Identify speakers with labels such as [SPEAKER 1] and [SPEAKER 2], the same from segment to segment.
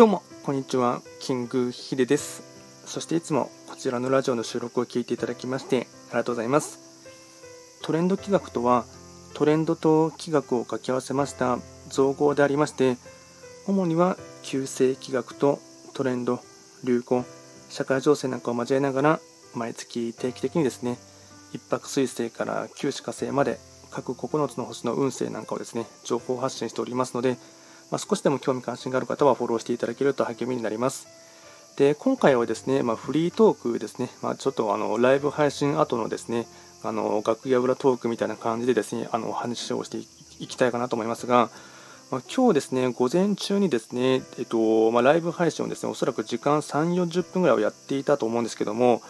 [SPEAKER 1] どうも、こんにちは。キングヒデです。そしていつもこちらのラジオの収録を聞いていただきましてありがとうございます。トレンド企画とは、トレンドと企画を掛け合わせました造語でありまして、主には旧世企画とトレンド、流行、社会情勢なんかを交えながら、毎月定期的にですね、一泊水星から九死火星まで各9つの星の運勢なんかをですね、情報発信しておりますので、まあ、少しでも興味関心がある方はフォローしていただけると励みになります。で今回はですね、まあ、フリートークですね、まあ、ちょっとあのライブ配信後のですねあの楽屋裏トークみたいな感じでですねあの話をしていきたいかなと思いますが、まあ、今日ですね午前中にですね、えっとま、ライブ配信をですねおそらく時間3、40分ぐらいをやっていたと思うんですけども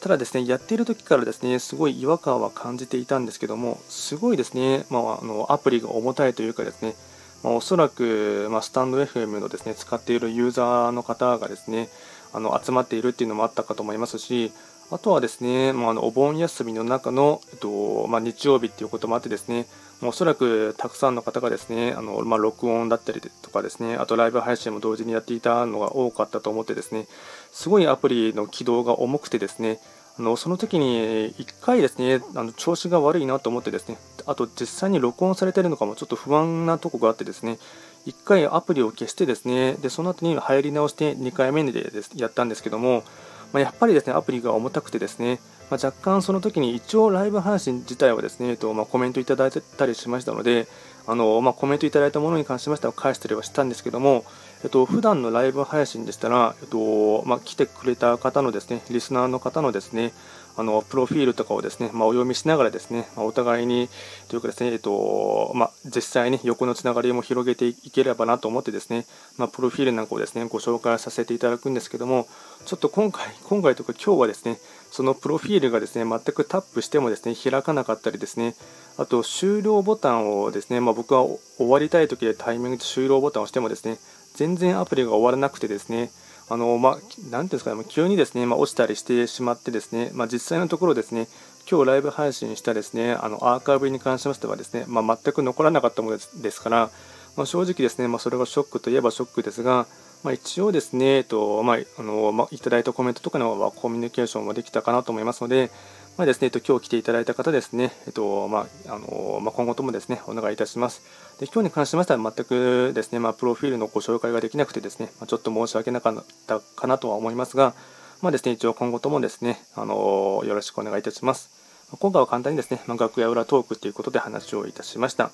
[SPEAKER 1] ただですねやっている時からですねすごい違和感は感じていたんですけどもすごいですね、まあ、あのアプリが重たいというかですねまあ、おそらく、まあ、スタンド FM のですね使っているユーザーの方がですねあの集まっているっていうのもあったかと思いますしあとはですね、まあ、のお盆休みの中の、えっとまあ、日曜日っていうこともあってですねおそらくたくさんの方がですねあの、まあ、録音だったりとかですねあとライブ配信も同時にやっていたのが多かったと思ってですねすごいアプリの起動が重くてですねあのその時に1回ですねあの調子が悪いなと思ってですねあと実際に録音されてるのかもちょっと不安なとこがあってですね1回アプリを消してですねでその後に入り直して2回目でやったんですけども、まあ、やっぱりですねアプリが重たくてですね、まあ、若干その時に一応ライブ配信自体はですね、えっとまあ、コメントいただいたりしましたのであの、まあ、コメントいただいたものに関しましては返したりはしたんですけどもえっと普段のライブ配信でしたら、えっとまあ、来てくれた方のですねリスナーの方のですねあのプロフィールとかをですね、まあ、お読みしながらですね、ま、お互いにというかですね、えっとま、実際に横のつながりも広げていければなと思ってですね、ま、プロフィールなんかをですねご紹介させていただくんですけども、ちょっと今回、今回とか今日はですね、そのプロフィールがですね全くタップしてもですね開かなかったりですね、あと終了ボタンをですね、まあ、僕は終わりたい時でタイミングで終了ボタンを押してもですね、全然アプリが終わらなくてですね、あのまあ、ていうんですかね、急にですね、まあ、落ちたりしてしまってですね、まあ、実際のところですね、今日ライブ配信したですね、あのアーカイブに関しましてはですね、ま、全く残らなかったものですから、ま、正直ですね、ま、それがショックといえばショックですが、まあ、一応ですね、えっとまああのまあ、いただいたコメントとかのはコミュニケーションもできたかなと思いますので、まあですね、えっと、今日来ていただいた方ですね、えっとまああのまあ、今後ともですね、お願いいたします。で今日に関しましては全くですね、まあ、プロフィールのご紹介ができなくてですね、まあ、ちょっと申し訳なかったかなとは思いますが、まあですね、一応今後ともですね、あのよろしくお願いいたします。今回は簡単にですね、まあ、楽屋裏トークということで話をいたしました。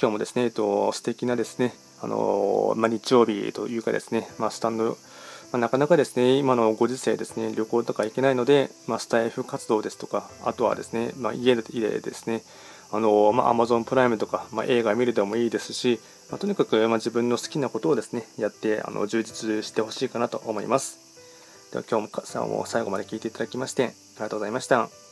[SPEAKER 1] 今日もですね、えっと、素敵なですね、あのまあ、日曜日というかですね、まあ、スタンド、まあ、なかなかですね、今のご時世ですね、旅行とか行けないので、まあ、スタイフ活動ですとか、あとはですね、まあ、家でですね、あのまあ、Amazon プライムとか、まあ、映画見るでもいいですし、まあ、とにかく、まあ、自分の好きなことをですね、やってあの充実してほしいかなと思います。では今日も最後まで聞いていただきまして、ありがとうございました。